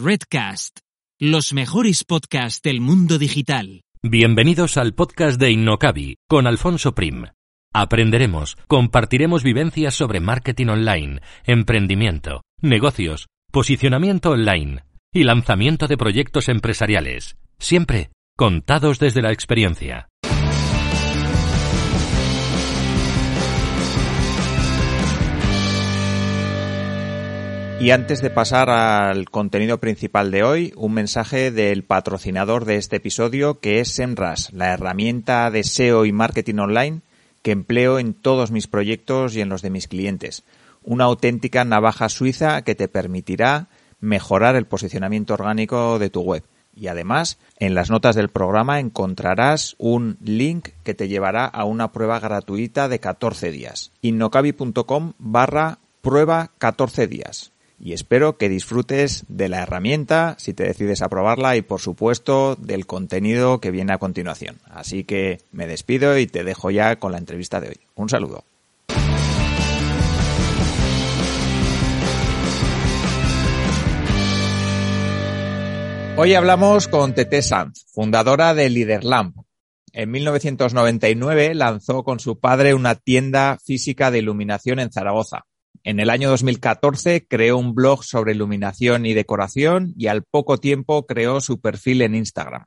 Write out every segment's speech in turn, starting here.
Redcast, los mejores podcasts del mundo digital. Bienvenidos al podcast de Innocabi con Alfonso Prim. Aprenderemos, compartiremos vivencias sobre marketing online, emprendimiento, negocios, posicionamiento online y lanzamiento de proyectos empresariales, siempre contados desde la experiencia. Y antes de pasar al contenido principal de hoy, un mensaje del patrocinador de este episodio que es SEMRAS, la herramienta de SEO y marketing online que empleo en todos mis proyectos y en los de mis clientes. Una auténtica navaja suiza que te permitirá mejorar el posicionamiento orgánico de tu web. Y además, en las notas del programa encontrarás un link que te llevará a una prueba gratuita de 14 días. innocabi.com barra prueba 14 días y espero que disfrutes de la herramienta si te decides a probarla y por supuesto del contenido que viene a continuación. Así que me despido y te dejo ya con la entrevista de hoy. Un saludo. Hoy hablamos con Tete Sanz, fundadora de Liderlamp. En 1999 lanzó con su padre una tienda física de iluminación en Zaragoza en el año 2014 creó un blog sobre iluminación y decoración y al poco tiempo creó su perfil en Instagram.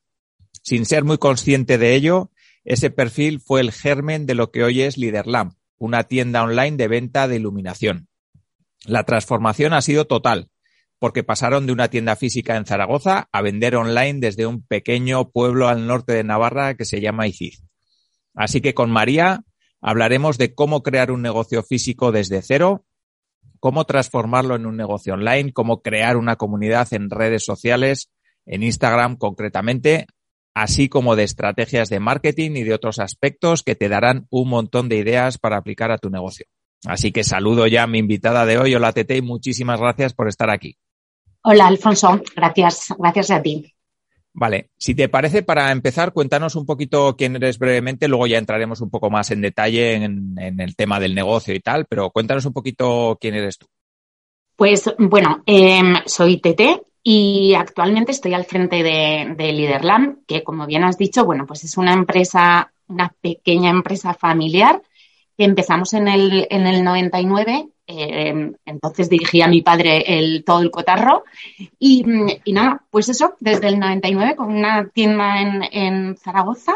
Sin ser muy consciente de ello, ese perfil fue el germen de lo que hoy es Liderlamp, una tienda online de venta de iluminación. La transformación ha sido total, porque pasaron de una tienda física en Zaragoza a vender online desde un pequeño pueblo al norte de Navarra que se llama Iziz. Así que con María hablaremos de cómo crear un negocio físico desde cero, cómo transformarlo en un negocio online, cómo crear una comunidad en redes sociales, en Instagram concretamente, así como de estrategias de marketing y de otros aspectos que te darán un montón de ideas para aplicar a tu negocio. Así que saludo ya a mi invitada de hoy, hola Tete, y muchísimas gracias por estar aquí. Hola Alfonso, gracias, gracias a ti. Vale, si te parece, para empezar, cuéntanos un poquito quién eres brevemente, luego ya entraremos un poco más en detalle en, el tema del negocio y tal, pero cuéntanos un poquito quién eres tú. Pues bueno, em, soy Tete y actualmente estoy al frente de, de Liderland, que como bien has dicho, bueno, pues es una empresa, una pequeña empresa familiar que empezamos en el, en el 99 eh, entonces dirigía mi padre el, todo el cotarro. Y, nada, pues eso, desde el 99 con una tienda en, Zaragoza,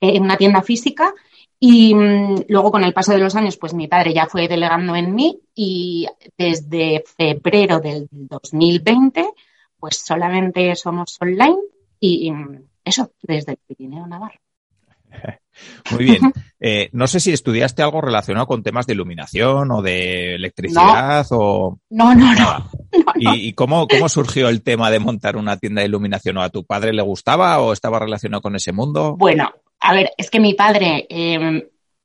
eh, una tienda física. Y mm, luego con el paso de los años, pues mi padre ya fue delegando en mí y desde febrero del 2020, pues solamente somos online y, eso, desde el Pirineo Navarro. Muy bien. Eh, no sé si estudiaste algo relacionado con temas de iluminación o de electricidad no. o... No, no, no. ¿Y, cómo, cómo, surgió el tema de montar una tienda de iluminación? ¿O a tu padre le gustaba o estaba relacionado con ese mundo? Bueno, a ver, es que mi padre, em,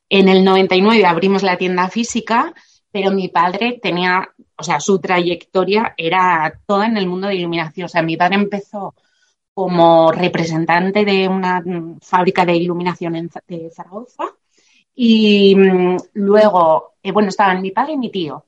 en el 99 abrimos la tienda física, pero mi padre tenía, o sea, su trayectoria era toda en el mundo de iluminación. O sea, mi padre empezó como representante de una fábrica de iluminación en, de Zaragoza. Y mm, luego, eh, bueno, estaban mi padre y mi tío.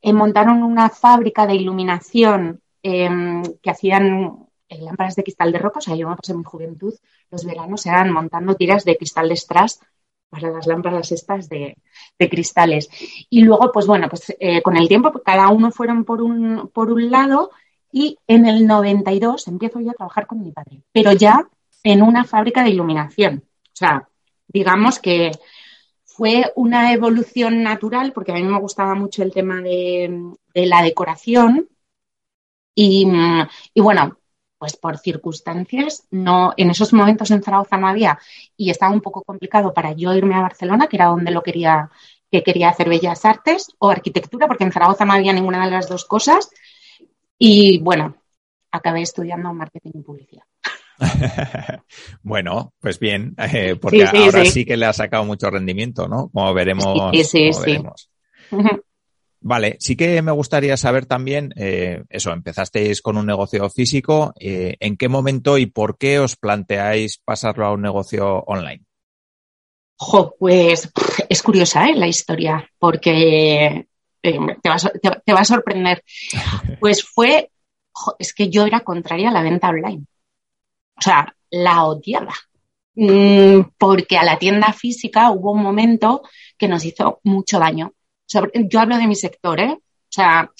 Eh, montaron una fábrica de iluminación em, que hacían eh, lámparas de cristal de roca. O sea, yo me pasé mi juventud, los veranos eran montando tiras de cristal de strass para las lámparas estas de, cristales. Y luego, pues bueno, pues con el tiempo cada uno fueron por un, por un lado y en el 92 empiezo yo a trabajar con mi padre, pero ya en una fábrica de iluminación. O sea, digamos que fue una evolución natural porque a mí me gustaba mucho el tema de, la decoración y, bueno, pues por circunstancias, no, en esos momentos en Zaragoza no había y estaba un poco complicado para yo irme a Barcelona, que era donde lo quería, que quería hacer bellas artes o arquitectura, porque en Zaragoza no había ninguna de las dos cosas. Y bueno, acabé estudiando marketing y publicidad. bueno, pues bien, eh, porque ahora sí. que le ha sacado mucho rendimiento, ¿no? Como veremos. Sí, sí, Vale, sí que me gustaría saber también, eh, eso, empezasteis con un negocio físico, eh, ¿en qué momento y por qué os planteáis pasarlo a un negocio online? Jo, pues es curiosa ¿eh? la historia, porque te, va, a sorprender. Pues fue es que yo era contraria a la venta online. O sea, la odiaba. Mm, porque a la tienda física hubo un momento que nos hizo mucho daño. yo hablo de mi sector, ¿eh? O sea,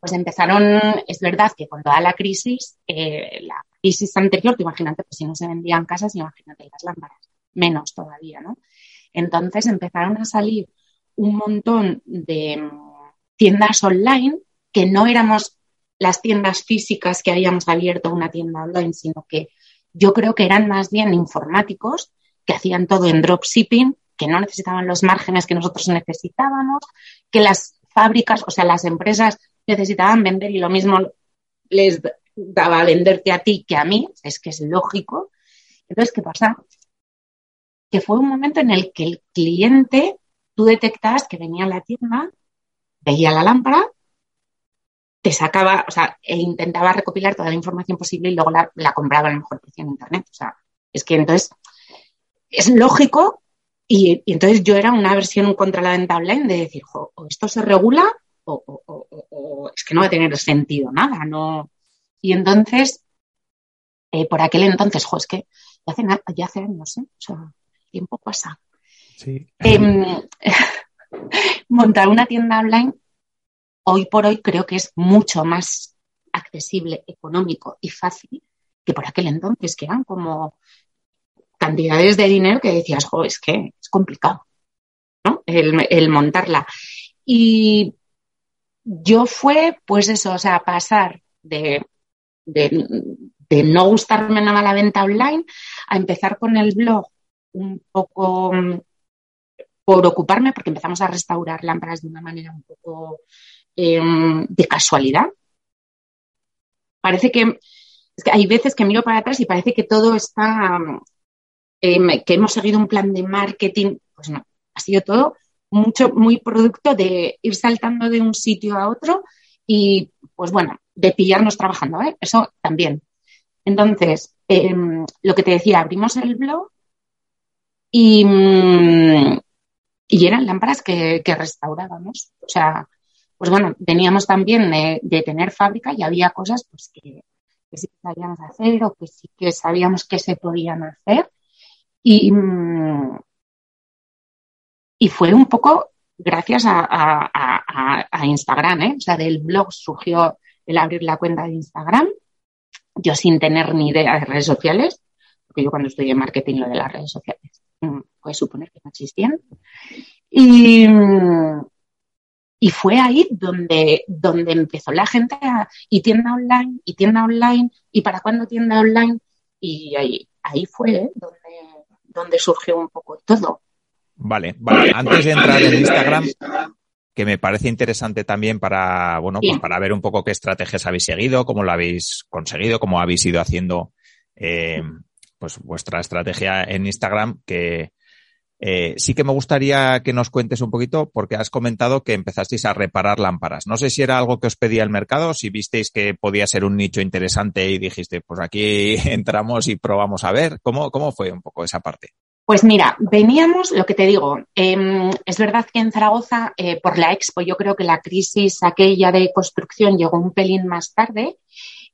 pues empezaron, es verdad que con toda la crisis, eh, la crisis anterior, imagínate, pues si no se vendían casas, imagínate las lámparas, menos todavía, ¿no? Entonces empezaron a salir un montón de tiendas online que no éramos las tiendas físicas que habíamos abierto una tienda online, sino que yo creo que eran más bien informáticos que hacían todo en dropshipping, que no necesitaban los márgenes que nosotros necesitábamos, que las fábricas, o sea, las empresas necesitaban vender y lo mismo les daba a venderte a ti que a mí, es que es lógico. Entonces, ¿qué pasa? Que fue un momento en el que el cliente, tú detectas que venía la tienda, veía la lámpara, te sacaba, o sea, e intentaba recopilar toda la información posible y luego la, compraba a lo mejor precio en Internet. O sea, es que entonces es lógico y, entonces yo era una versión contra la venta online de decir, o esto se regula o, es que no va a tener sentido nada, no. Y entonces, eh, por aquel entonces, jo, es que ya hace, ya hace años, ¿eh? o sea, tiempo pasa. Sí. Em, montar una tienda online hoy por hoy creo que es mucho más accesible, económico y fácil que por aquel entonces, que eran como cantidades de dinero que decías, jo, es que es complicado, ¿no? El, montarla. Y yo fue, pues eso, o sea, pasar de, de, no gustarme nada la venta online a empezar con el blog un poco por ocuparme, porque empezamos a restaurar lámparas de una manera un poco Em, de casualidad. Parece que, hay veces que miro para atrás y parece que todo está, em, que hemos seguido un plan de marketing. Pues no, ha sido todo mucho, muy producto de ir saltando de un sitio a otro y, pues bueno, de pillarnos trabajando, ¿eh? Eso también. Entonces, em, lo que te decía, abrimos el blog y, mm, y eran lámparas que, que restaurábamos. O sea, pues bueno, veníamos también de, tener fábrica y había cosas pues que, sí sabíamos hacer o que sí que sabíamos que se podían hacer. Y, mm, y fue un poco gracias a, Instagram, ¿eh? O sea, del blog surgió el abrir la cuenta de Instagram, yo sin tener ni idea de redes sociales, porque yo cuando estudié marketing lo de las redes sociales, mm, puede suponer que no existían. Y, y fue ahí donde, donde empezó la gente a, y tienda online, y tienda online, y para cuándo tienda online. Y ahí, ahí fue donde, donde surgió un poco todo. Vale, vale. Antes de entrar en Instagram, que me parece interesante también para, bueno, pues para ver un poco qué estrategias habéis seguido, cómo lo habéis conseguido, cómo habéis ido haciendo eh, pues vuestra estrategia en Instagram, que, eh, sí que me gustaría que nos cuentes un poquito, porque has comentado que empezasteis a reparar lámparas. No sé si era algo que os pedía el mercado, si visteis que podía ser un nicho interesante y dijiste, pues aquí entramos y probamos a ver. ¿Cómo, cómo fue un poco esa parte? Pues mira, veníamos, lo que te digo, em, es verdad que en Zaragoza, eh, por la expo, yo creo que la crisis aquella de construcción llegó un pelín más tarde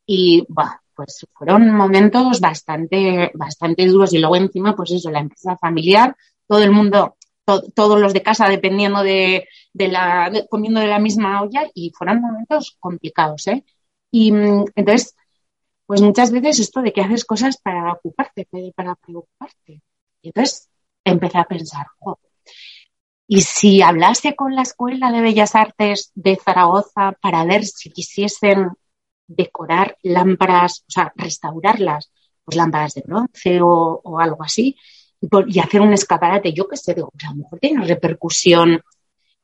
y, pues fueron momentos bastante, bastante duros y luego encima, pues eso, la empresa familiar, todo el mundo, todos los de casa dependiendo de, la, comiendo de la misma olla y fueron momentos complicados, ¿eh? Y mm, entonces, pues muchas veces esto de que haces cosas para ocuparte, para preocuparte. Y entonces empecé a pensar, y si hablase con la Escuela de Bellas Artes de Zaragoza para ver si quisiesen decorar lámparas, o sea, restaurarlas, pues lámparas de bronce o, o algo así, y hacer un escaparate, yo qué sé, digo, pues a lo mejor tiene repercusión,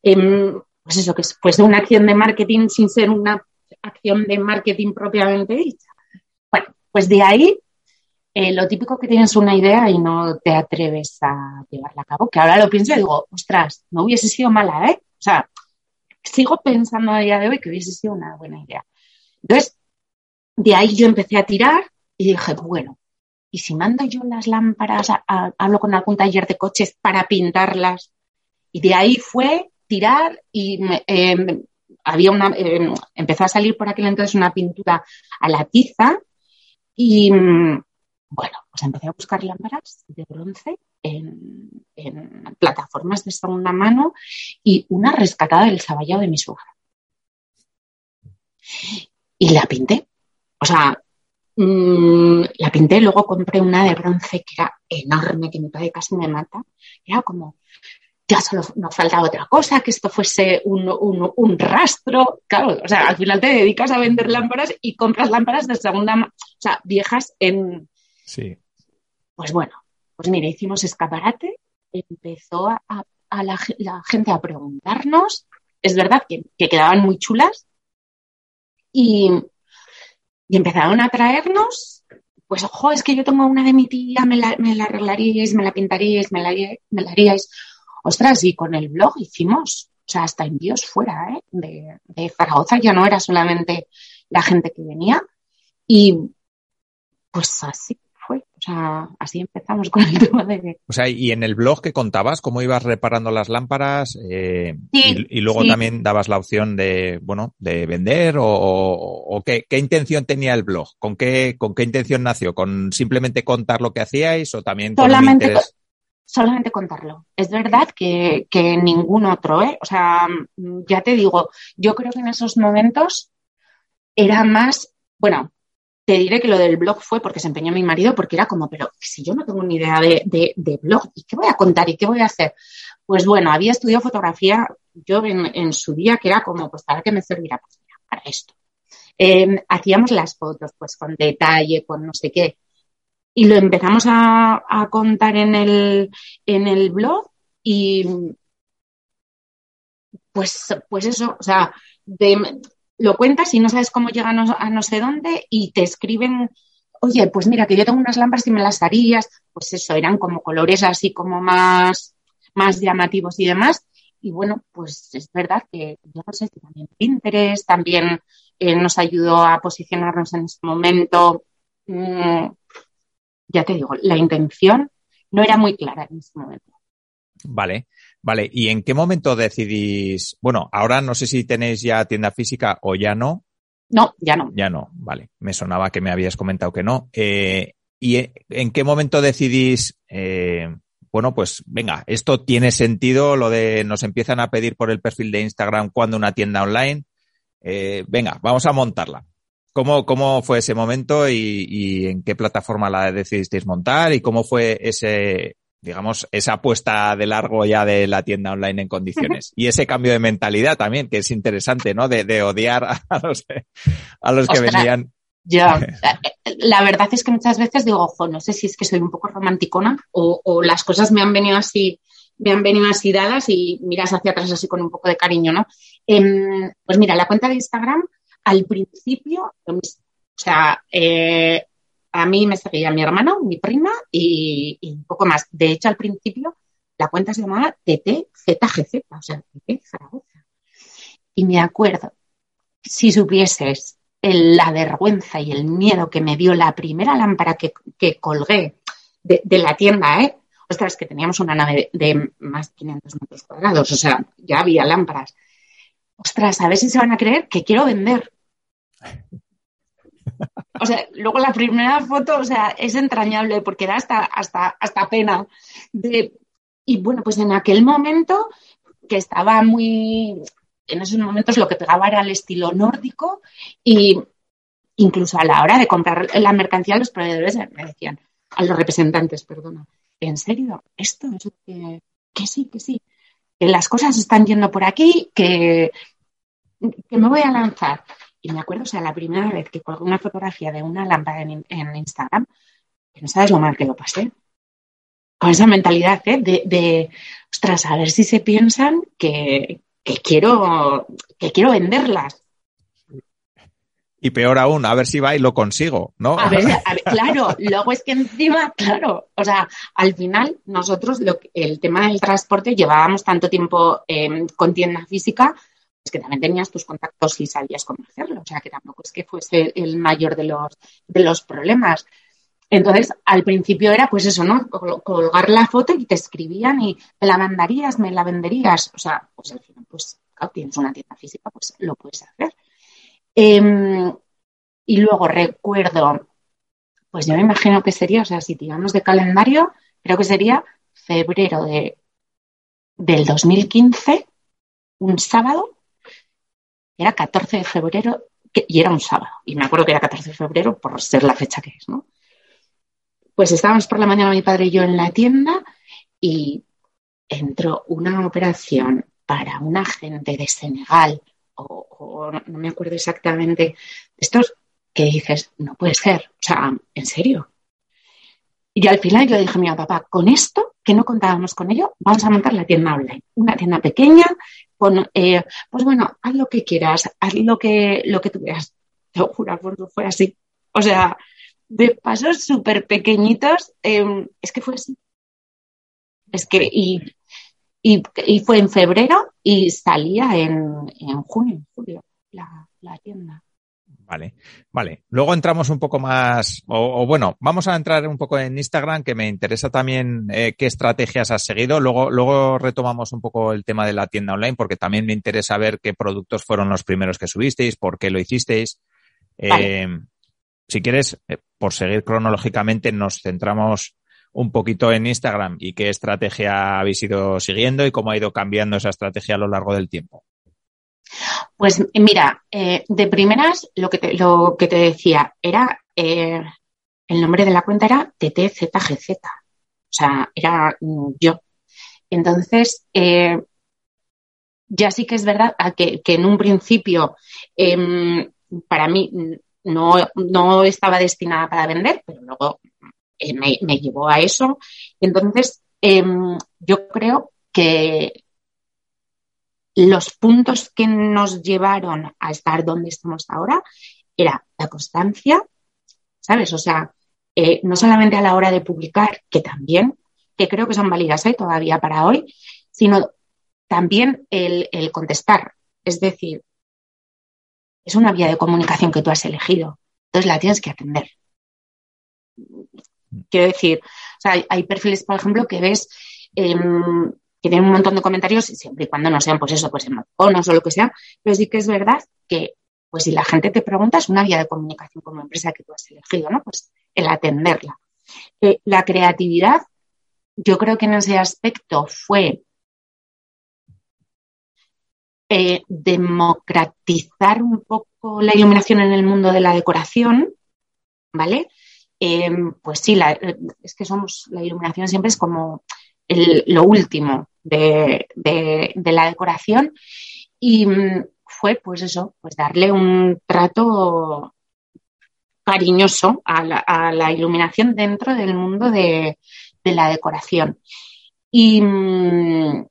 en, pues eso, que es pues una acción de marketing sin ser una acción de marketing propiamente dicha. Bueno, pues de ahí eh, lo típico que tienes una idea y no te atreves a llevarla a cabo, que ahora lo pienso y digo, ostras, no hubiese sido mala, ¿eh? O sea, sigo pensando a día de hoy que hubiese sido una buena idea. Entonces, de ahí yo empecé a tirar y dije, bueno, y si mando yo las lámparas, hablo con algún taller de coches para pintarlas. Y de ahí fue tirar y em, había una, eh, empezó a salir por aquel entonces una pintura a la tiza y mm, bueno, pues empecé a buscar lámparas de bronce en, plataformas de segunda mano y una rescatada del saballado de mi suegra. Y la pinté. O sea, mm, la pinté, luego compré una de bronce que era enorme, que mi padre casi me mata. Era como ya solo nos falta otra cosa, que esto fuese un, rastro. Claro, o sea, al final te dedicas a vender lámparas y compras lámparas de segunda mano, o sea, viejas en... Sí. Pues bueno, pues mira, hicimos escaparate, empezó a, la, gente a preguntarnos, es verdad que, quedaban muy chulas, y, y, empezaron a traernos, pues ojo, es que yo tengo una de mi tía, me la, me la arreglaríais, me la pintaríais, me la, me la haríais. Ostras, y con el blog hicimos, o sea, hasta envíos fuera ¿eh? de, de Zaragoza, ya no era solamente la gente que venía. Y pues así sea, así empezamos con el tema de... O sea, y en el blog que contabas, cómo ibas reparando las lámparas eh, y, luego también dabas la opción de, bueno, de vender o, qué, intención tenía el blog, con qué, con qué intención nació, con simplemente contar lo que hacíais o también con Solamente interés solamente contarlo. Es verdad que, ningún otro, ¿eh? O sea, ya te digo, yo creo que en esos momentos era más, bueno, te diré que lo del blog fue porque se empeñó mi marido, porque era como, pero si yo no tengo ni idea de, de, blog, ¿y qué voy a contar y qué voy a hacer? Pues bueno, había estudiado fotografía yo en, su día, que era como, pues, ¿para qué me servirá? Pues para esto. Em, hacíamos las fotos, pues, con detalle, con no sé qué y lo empezamos a, contar en el, en el blog y pues, pues eso, o sea, lo cuentas y no sabes cómo llegan a no sé dónde y te escriben, oye, pues mira, que yo tengo unas lámparas y me las harías, pues eso, eran como colores así como más, más llamativos y demás. Y bueno, pues es verdad que yo no sé si también Pinterest también eh, nos ayudó a posicionarnos en ese momento. Mm, ya te digo, la intención no era muy clara en ese momento. Vale, vale. ¿Y en qué momento decidís? Bueno, ahora no sé si tenéis ya tienda física o ya no. No, ya no. Ya no, vale. Me sonaba que me habías comentado que no. Eh, ¿Y en qué momento decidís, eh, bueno, pues venga, esto tiene sentido, lo de nos empiezan a pedir por el perfil de Instagram cuando una tienda online? Eh, venga, vamos a montarla. ¿Cómo, ¿Cómo fue ese momento y, en qué plataforma la decidisteis montar y cómo fue ese, digamos, esa apuesta de largo ya de la tienda online en condiciones? Y ese cambio de mentalidad también, que es interesante, ¿no? De, odiar a los, a los que venían. Ya, la verdad es que muchas veces digo, ojo, no sé si es que soy un poco romanticona o, las cosas me han venido así, me han venido así dadas y miras hacia atrás así con un poco de cariño, ¿no? Em, pues mira, la cuenta de Instagram al principio, o sea, eh, a mí me seguía mi hermano, mi prima y, un poco más. De hecho, al principio la cuenta se llamaba TTZGZ, o sea, TT Zaragoza. Y me acuerdo, si supieses la vergüenza y el miedo que me dio la primera lámpara que, colgué de, la tienda, ¿eh? Ostras, que teníamos una nave de, de más de 500 metros cuadrados, o sea, ya había lámparas. Ostras, a ver si se van a creer que quiero vender. O sea, luego la primera foto, o sea, es entrañable porque da hasta, hasta, hasta pena. y bueno, pues en aquel momento, que estaba muy, en esos momentos lo que pegaba era el estilo nórdico y incluso a la hora de comprar la mercancía, los proveedores me decían, a los representantes, perdona, ¿en serio? Esto es que, que sí, que sí, que las cosas están yendo por aquí, que, que me voy a lanzar. Y me acuerdo, o sea, la primera vez que colgué una fotografía de una lámpara en, Instagram, que no sabes lo mal que lo pasé. Con esa mentalidad ¿eh? de, ostras, a ver si se piensan que, quiero, que quiero venderlas. Y peor aún, a ver si va y lo consigo, ¿no? A ver, claro, luego es que encima, claro, o sea, al final nosotros lo, el tema del transporte llevábamos tanto tiempo eh, con tienda física que también tenías tus contactos y sabías cómo hacerlo. O sea, que tampoco es que fuese el mayor de los, de los problemas. Entonces, al principio era pues eso, ¿no? Colgar la foto y te escribían y me la mandarías, me la venderías. O sea, pues al final, pues claro, tienes una tienda física, pues lo puedes hacer. Em, y luego recuerdo, pues yo me imagino que sería, o sea, si tiramos de calendario, creo que sería febrero de, del 2015, un sábado, era 14 de febrero, y era un sábado, y me acuerdo que era 14 de febrero por ser la fecha que es, ¿no? Pues estábamos por la mañana mi padre y yo en la tienda y entró una operación para un agente de Senegal, o, no me acuerdo exactamente, estos que dices, no puede ser, o sea, ¿en serio? Y al final yo dije, mira, papá, con esto, que no contábamos con ello, vamos a montar la tienda online. Una tienda pequeña, con, eh, pues bueno, haz lo que quieras, haz lo que, lo que tú veas. Te lo juro, fue así. O sea, de pasos súper pequeñitos, em, es que fue así. Es que, y, y, fue en febrero y salía en, en junio, julio, la, la tienda. Vale, vale. Luego entramos un poco más, o, bueno, vamos a entrar un poco en Instagram, que me interesa también eh, qué estrategias has seguido. Luego, luego retomamos un poco el tema de la tienda online, porque también me interesa ver qué productos fueron los primeros que subisteis, por qué lo hicisteis. Eh, si quieres, eh, por seguir cronológicamente, nos centramos un poquito en Instagram y qué estrategia habéis ido siguiendo y cómo ha ido cambiando esa estrategia a lo largo del tiempo. Pues mira, eh, de primeras lo que te, lo que te decía era eh, el nombre de la cuenta era TTZGZ, o sea, era mm, yo. Entonces, eh, ya sí que es verdad que, en un principio em, para mí no, no, estaba destinada para vender, pero luego me, me, llevó a eso. Entonces, em, yo creo que los puntos que nos llevaron a estar donde estamos ahora era la constancia, ¿sabes? O sea, eh, no solamente a la hora de publicar, que también, que creo que son válidas ¿eh? todavía para hoy, sino también el, el contestar. Es decir, es una vía de comunicación que tú has elegido, entonces la tienes que atender. Quiero decir, o sea, hay, perfiles, por ejemplo, que ves em, tienen un montón de comentarios, siempre y cuando no sean, pues eso, pues monos o lo que sea, pero sí que es verdad que, pues si la gente te pregunta, es una vía de comunicación como empresa que tú has elegido, ¿no? Pues el atenderla. Eh, la creatividad, yo creo que en ese aspecto fue eh, democratizar un poco la iluminación en el mundo de la decoración, ¿vale? Eh, pues sí, es que somos, la iluminación siempre es como lo último de, la decoración y mm, fue pues eso, pues darle un trato cariñoso a la, iluminación dentro del mundo de, la decoración. Y, mm,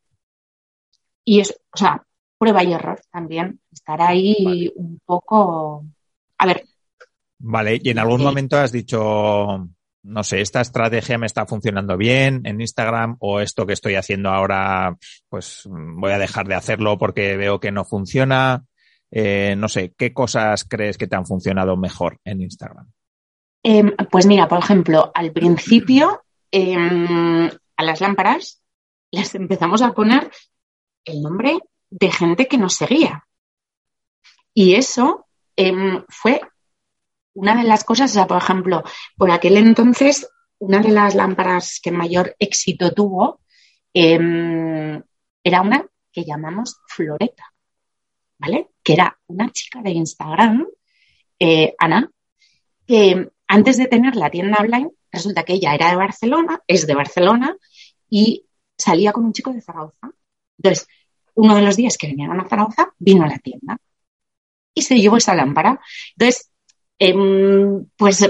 y es, o sea, prueba y error también, estar ahí un poco, a ver. Vale, y en algún momento has dicho, no sé, esta estrategia me está funcionando bien en Instagram o esto que estoy haciendo ahora, pues voy a dejar de hacerlo porque veo que no funciona. Eh, no sé, ¿qué cosas crees que te han funcionado mejor en Instagram? Em, pues mira, por ejemplo, al principio em, a las lámparas les empezamos a poner el nombre de gente que nos seguía. Y eso em, fue una de las cosas, o sea, por ejemplo, por aquel entonces, una de las lámparas que mayor éxito tuvo em, era una que llamamos Floreta, ¿vale? Que era una chica de Instagram, eh, Ana, que antes de tener la tienda online, resulta que ella era de Barcelona, es de Barcelona, y salía con un chico de Zaragoza. Entonces, uno de los días que venían a Zaragoza, vino a la tienda y se llevó esa lámpara. Entonces, Em, pues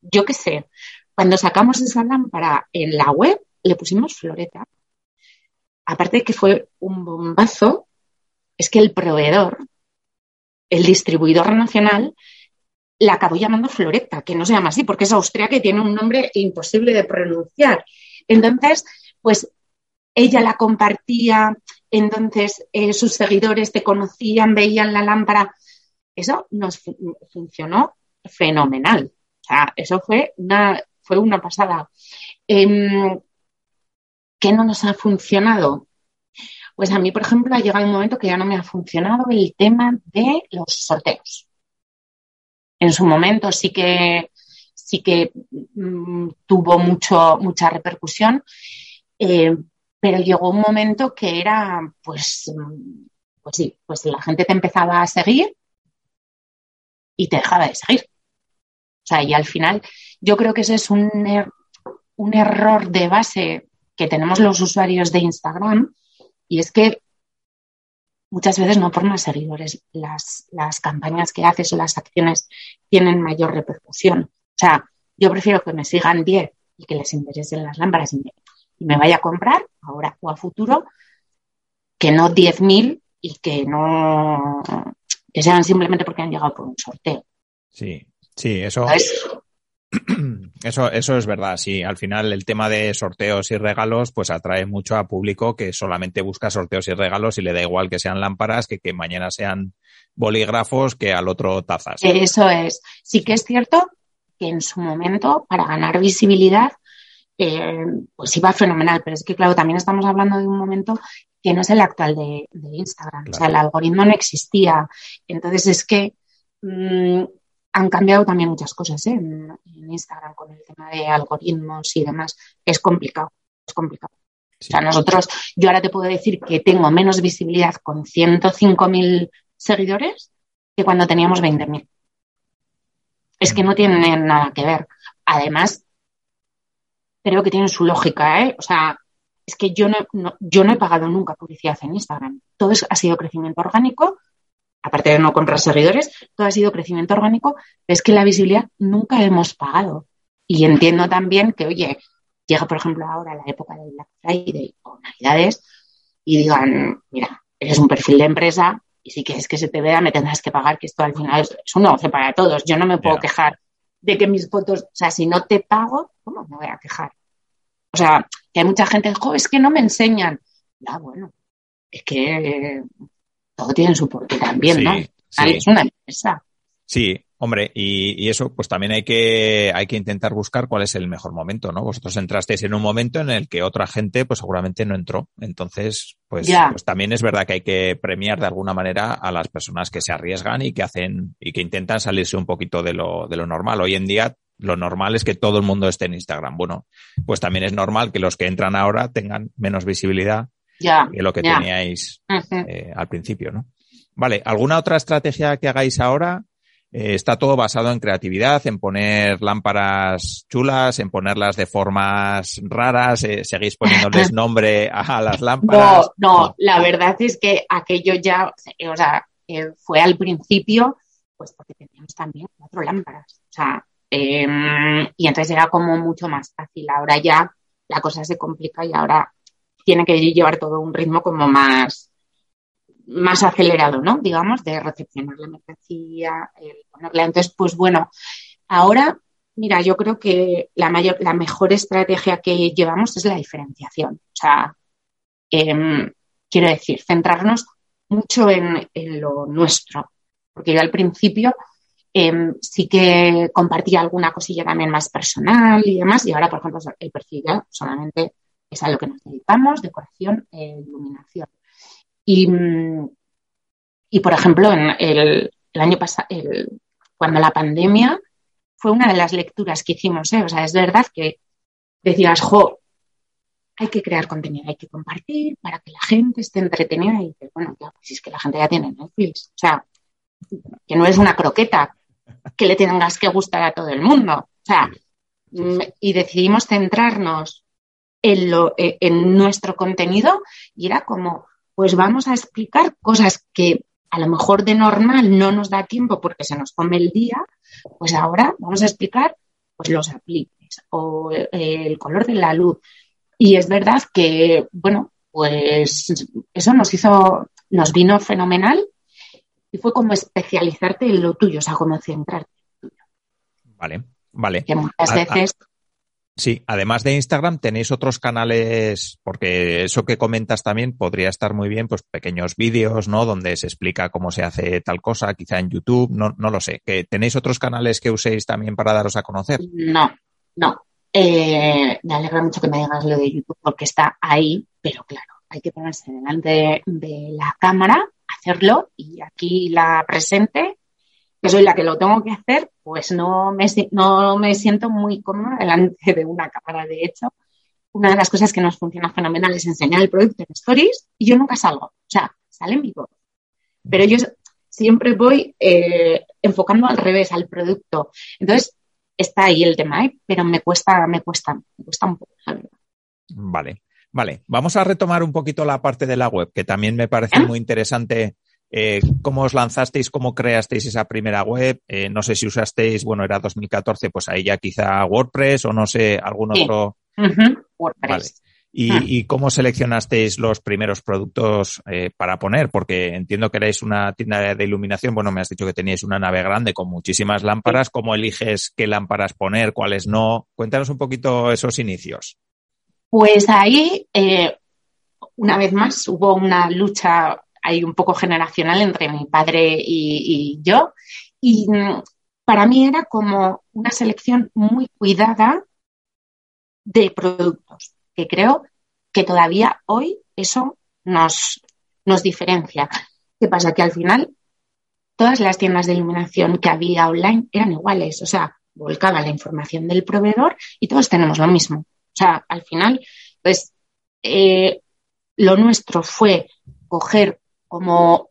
yo qué sé, cuando sacamos esa lámpara en la web, le pusimos floreta. Aparte de que fue un bombazo, es que el proveedor, el distribuidor nacional, la acabó llamando Floreta, que no se llama así, porque es Austria que tiene un nombre imposible de pronunciar. Entonces, pues ella la compartía, entonces eh, sus seguidores te conocían, veían la lámpara. Eso nos funcionó fenomenal. O sea, eso fue una, fue una pasada. Eh, ¿Qué no nos ha funcionado? Pues a mí, por ejemplo, ha llegado un momento que ya no me ha funcionado el tema de los sorteos. En su momento sí que sí que mm, tuvo mucho, mucha repercusión, eh, pero llegó un momento que era, pues, pues sí, pues la gente te empezaba a seguir y te dejaba de seguir. O sea, y al final yo creo que ese es un, er, un error de base que tenemos los usuarios de Instagram y es que muchas veces no por más seguidores las, las campañas que haces o las acciones tienen mayor repercusión. O sea, yo prefiero que me sigan 10 y que les interesen las lámparas y me, vaya a comprar ahora o a futuro que no 10.000 y que no que sean simplemente porque han llegado por un sorteo. Sí, sí, eso. Eso, eso es verdad, sí. Al final el tema de sorteos y regalos pues atrae mucho a público que solamente busca sorteos y regalos y le da igual que sean lámparas que que mañana sean bolígrafos que al otro tazas. Eso es. Sí que es cierto que en su momento, para ganar visibilidad, eh, pues iba fenomenal. Pero es que, claro, también estamos hablando de un momento que no es el actual de, Instagram. O sea, el algoritmo no existía. Entonces es que mm, han cambiado también muchas cosas ¿eh? en, Instagram con el tema de algoritmos y demás. Es complicado, es complicado. O sea, nosotros, yo ahora te puedo decir que tengo menos visibilidad con 105.000 seguidores que cuando teníamos 20.000. Es que no tienen nada que ver. Además, creo que tienen su lógica, ¿eh? O sea, es que yo no, yo no he pagado nunca publicidad en Instagram. Todo ha sido crecimiento orgánico, aparte de no comprar seguidores, todo ha sido crecimiento orgánico. Es que la visibilidad nunca hemos pagado. Y entiendo también que, oye, llega, por ejemplo, ahora la época de Black Friday o Navidades y digan, mira, eres un perfil de empresa, y si quieres que se te vea, me tendrás que pagar, que esto al final es, un negocio para todos. Yo no me puedo quejar de que mis fotos, o sea, si no te pago, ¿cómo me voy a quejar? O sea, que hay mucha gente, jo, es que no me enseñan. Ya, bueno, es que todo tiene su porqué también, ¿no? Es una empresa. Sí, Hombre, y, eso, pues también hay que, hay que intentar buscar cuál es el mejor momento, ¿no? Vosotros entrasteis en un momento en el que otra gente, pues seguramente no entró. Entonces, pues, pues también es verdad que hay que premiar de alguna manera a las personas que se arriesgan y que hacen, y que intentan salirse un poquito de lo, de lo normal. Hoy en día, lo normal es que todo el mundo esté en Instagram. Bueno, pues también es normal que los que entran ahora tengan menos visibilidad que lo que teníais eh, al principio, ¿no? Vale, ¿alguna otra estrategia que hagáis ahora? Eh, está todo basado en creatividad, en poner lámparas chulas, en ponerlas de formas raras, eh, seguís poniéndoles nombre a las lámparas. No, no, la verdad es que aquello ya, o sea, fue al principio, pues porque teníamos también cuatro lámparas. O sea, em, y entonces era como mucho más fácil. Ahora ya la cosa se complica y ahora tiene que llevar todo un ritmo como más, más acelerado, ¿no? Digamos, de recepcionar la mercancía, el ponerla. Entonces, pues bueno, ahora, mira, yo creo que la mayor, la mejor estrategia que llevamos es la diferenciación. O sea, em, quiero decir, centrarnos mucho en, lo nuestro. Porque yo al principio em, sí que compartía alguna cosilla también más personal y demás, y ahora, por ejemplo, el perfil ya solamente es a lo que nos dedicamos, decoración e iluminación. Y, y por ejemplo, en el, año pasado, cuando la pandemia fue una de las lecturas que hicimos, ¿eh? o sea, es verdad que decías, jo, hay que crear contenido, hay que compartir para que la gente esté entretenida y dices, bueno, ya, pues es que la gente ya tiene Netflix, o sea, que no es una croqueta que le tengas que gustar a todo el mundo, o sea, y decidimos centrarnos en, lo, en nuestro contenido y era como, pues vamos a explicar cosas que a lo mejor de normal no nos da tiempo porque se nos come el día, pues ahora vamos a explicar pues los apliques o eh, el color de la luz. Y es verdad que, bueno, pues eso nos hizo, nos vino fenomenal y fue como especializarte en lo tuyo, o sea, como centrarte en lo tuyo. Vale, vale. Que muchas veces Sí, además de Instagram tenéis otros canales, porque eso que comentas también podría estar muy bien, pues pequeños vídeos, ¿no? Donde se explica cómo se hace tal cosa, quizá en YouTube, no, no lo sé. ¿Que ¿Tenéis otros canales que uséis también para daros a conocer? No, no. Eh, me alegra mucho que me digas lo de YouTube porque está ahí, pero claro, hay que ponerse delante de, la cámara, hacerlo y aquí la presente, que soy la que lo tengo que hacer, pues no me, no me siento muy cómoda delante de una cámara. De hecho, una de las cosas que nos funciona fenomenal es enseñar el producto en stories y yo nunca salgo. O sea, sale en vivo. Pero yo siempre voy eh, enfocando al revés, al producto. Entonces, está ahí el tema, ¿eh? pero me cuesta, me cuesta, me cuesta un poco, Vale, vale. Vamos a retomar un poquito la parte de la web, que también me parece ¿Eh? muy interesante. Eh, ¿Cómo os lanzasteis? ¿Cómo creasteis esa primera web? Eh, no sé si usasteis, bueno, era 2014, pues ahí ya quizá WordPress o no sé, algún otro. WordPress. Hmm. ¿Y, cómo seleccionasteis los primeros productos eh, para poner? Porque entiendo que erais una tienda de iluminación. Bueno, me has dicho que teníais una nave grande con muchísimas lámparas. ¿Cómo eliges qué lámparas poner, cuáles no? Cuéntanos un poquito esos inicios. Pues ahí, eh, una vez más, hubo una lucha ahí un poco generacional entre mi padre y yo. Y mm, para mí era como una selección muy cuidada de productos que creo que todavía hoy eso nos, nos diferencia. ¿Qué pasa? Que al final todas las tiendas de iluminación que había online eran iguales, o sea, volcaba la información del proveedor y todos tenemos lo mismo. O sea, al final, pues eh, lo nuestro fue coger como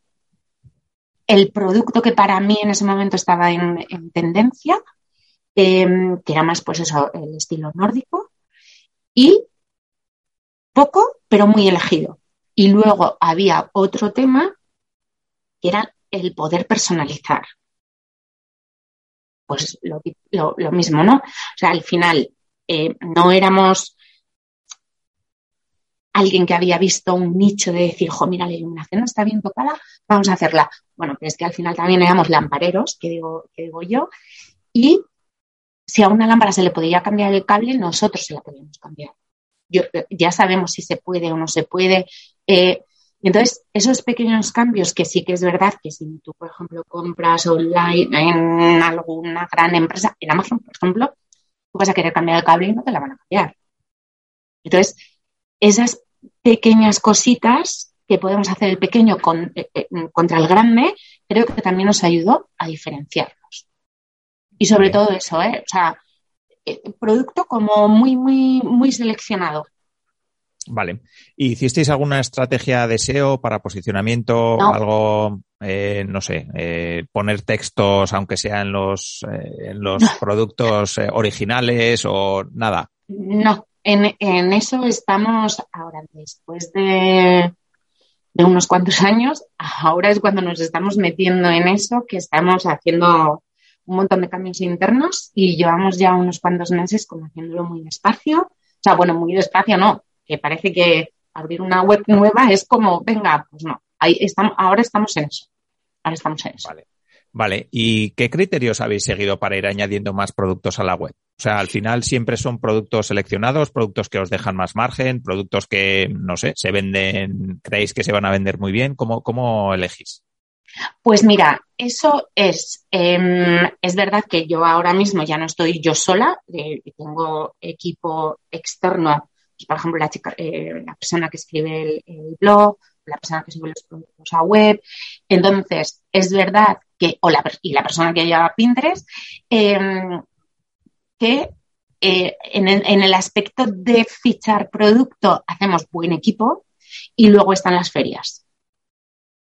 el producto que para mí en ese momento estaba en, tendencia, em, que era más pues eso, el estilo nórdico, y poco, pero muy elegido. Y luego había otro tema que era el poder personalizar. Pues lo, mismo, ¿no? O sea, al final eh, no éramos alguien que había visto un nicho de decir, jo, mira, la iluminación está bien tocada, vamos a hacerla. Bueno, pero es que al final también éramos lampareros, que digo, que digo yo, y si a una lámpara se le podía cambiar el cable, nosotros se la podíamos cambiar ya sabemos si se puede o no se puede. Eh, entonces, esos pequeños cambios que sí que es verdad que si tú, por ejemplo, compras online en alguna gran empresa, en Amazon, por ejemplo, tú vas a querer cambiar el cable y no te la van a cambiar. Entonces, esas pequeñas cositas que podemos hacer el pequeño eh, eh, contra el grande, creo que también nos ayudó a diferenciarnos. Y sobre todo eso, ¿eh? O sea, eh, producto como muy, muy, muy seleccionado. Vale. ¿Hicisteis alguna estrategia de SEO para posicionamiento? Algo, eh, no sé, eh, poner textos, aunque sean los, en los productos originales o nada? No, en, en, eso estamos ahora, después de, de unos cuantos años, ahora es cuando nos estamos metiendo en eso, que estamos haciendo un montón de cambios internos y llevamos ya unos cuantos meses como haciéndolo muy despacio. O sea, bueno, muy despacio no, que parece que abrir una web nueva es como, venga, pues no, ahí estamos, ahora estamos en eso. Ahora estamos en eso. Vale. Vale, ¿y qué criterios habéis seguido para ir añadiendo más productos a la web? O sea, al final siempre son productos seleccionados, productos que os dejan más margen, productos que, no sé, se venden, creéis que se van a vender muy bien. ¿Cómo, cómo elegís? Pues mira, eso es, em, es verdad que yo ahora mismo ya no estoy yo sola, eh, tengo equipo externo, pues, por ejemplo, la, chica, eh, la persona que escribe el, blog, la persona que sube los productos a web. Entonces, es verdad que, o la, y la persona que lleva Pinterest, em, que eh, en, el aspecto de fichar producto hacemos buen equipo y luego están las ferias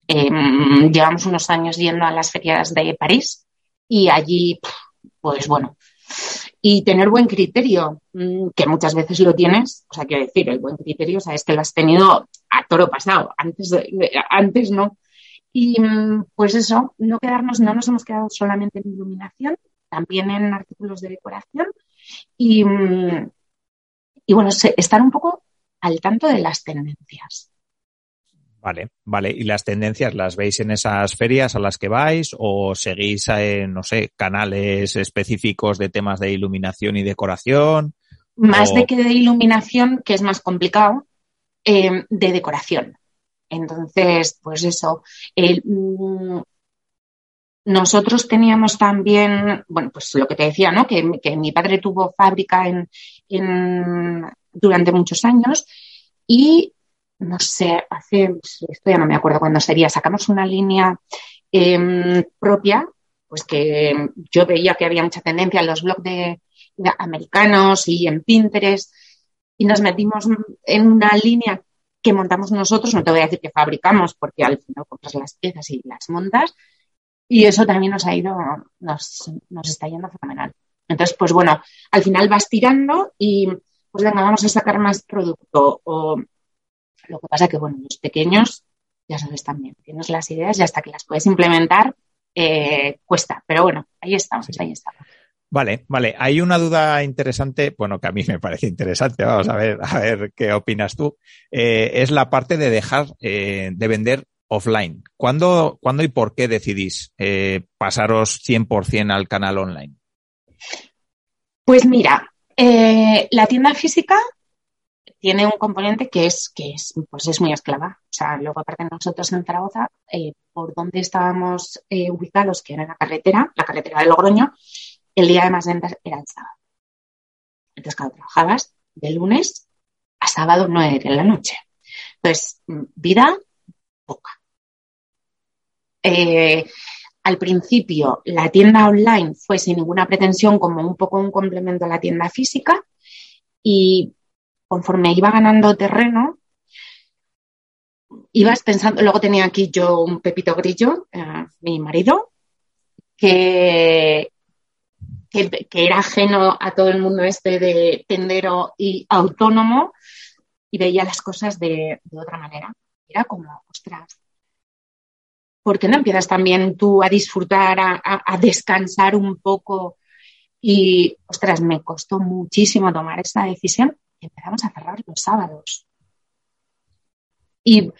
Em, llevamos unos años yendo a las ferias de París y allí, pues bueno, y tener buen criterio, mm, que muchas veces lo tienes, o sea, quiero decir, el buen criterio, sabes que lo has tenido a toro pasado, antes, antes no. Y mm, pues eso, no quedarnos, no nos hemos quedado solamente en iluminación, también en artículos de decoración y, mm, y bueno, estar un poco al tanto de las tendencias. Vale, vale. ¿Y las tendencias las veis en esas ferias a las que vais o seguís en, no sé, canales específicos de temas de iluminación y decoración? Más de que de iluminación, que es más complicado, eh, de decoración. Entonces, pues eso. Mm, nosotros teníamos también, bueno, pues lo que te decía, ¿no? Que, mi padre tuvo fábrica en, en, durante muchos años y no sé, hace, esto ya no me acuerdo cuándo sería, sacamos una línea em, propia, pues que yo veía que había mucha tendencia en los blogs de, americanos y en Pinterest, y nos metimos en una línea que montamos nosotros, no te voy a decir que fabricamos, porque al final compras las piezas y las montas, y eso también nos ha ido, nos, nos está yendo fenomenal. Entonces, pues bueno, al final vas tirando y pues venga, vamos a sacar más producto. O lo que pasa que, bueno, los pequeños, ya sabes también, tienes las ideas y hasta que las puedes implementar, eh, cuesta. Pero bueno, ahí estamos, ahí estamos. Vale, vale. Hay una duda interesante, bueno, que a mí me parece interesante, vamos a ver, a ver qué opinas tú. Eh, es la parte de dejar eh, de vender offline. ¿Cuándo, ¿Cuándo, y por qué decidís pasaros 100% al canal online? Pues mira, la tienda física tiene un componente que es, que es, pues es muy esclava. O sea, luego aparte nosotros en Zaragoza, eh, por donde estábamos eh, ubicados, que era la carretera, la carretera de Logroño, el día de más ventas era el sábado. Entonces, claro, trabajabas de lunes a sábado nueve de la noche. Entonces, vida poca. Eh, al principio, la tienda online fue sin ninguna pretensión como un poco un complemento a la tienda física y conforme iba ganando terreno, ibas pensando, luego tenía aquí yo un Pepito Grillo, eh, mi marido, que, que, era ajeno a todo el mundo este de tendero y autónomo y veía las cosas de, otra manera. Era como, ostras, ¿por qué no empiezas también tú a disfrutar, a descansar un poco? Y, ostras, me costó muchísimo tomar esta decisión empezamos a cerrar los sábados. Y,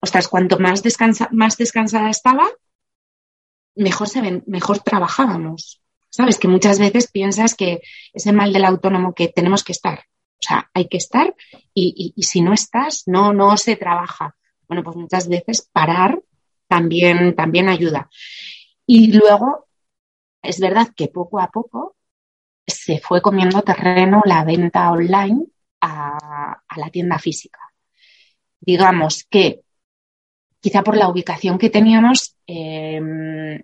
ostras, cuanto más, descansa, más descansada estaba, mejor, se ven, mejor trabajábamos. Sabes que muchas veces piensas que es el mal del autónomo que tenemos que estar. O sea, hay que estar y, y, si no estás, no, no se trabaja. Bueno, pues muchas veces parar también, también ayuda. Y luego, es verdad que poco a poco se fue comiendo terreno la venta online a, la tienda física. Digamos que quizá por la ubicación que teníamos, em,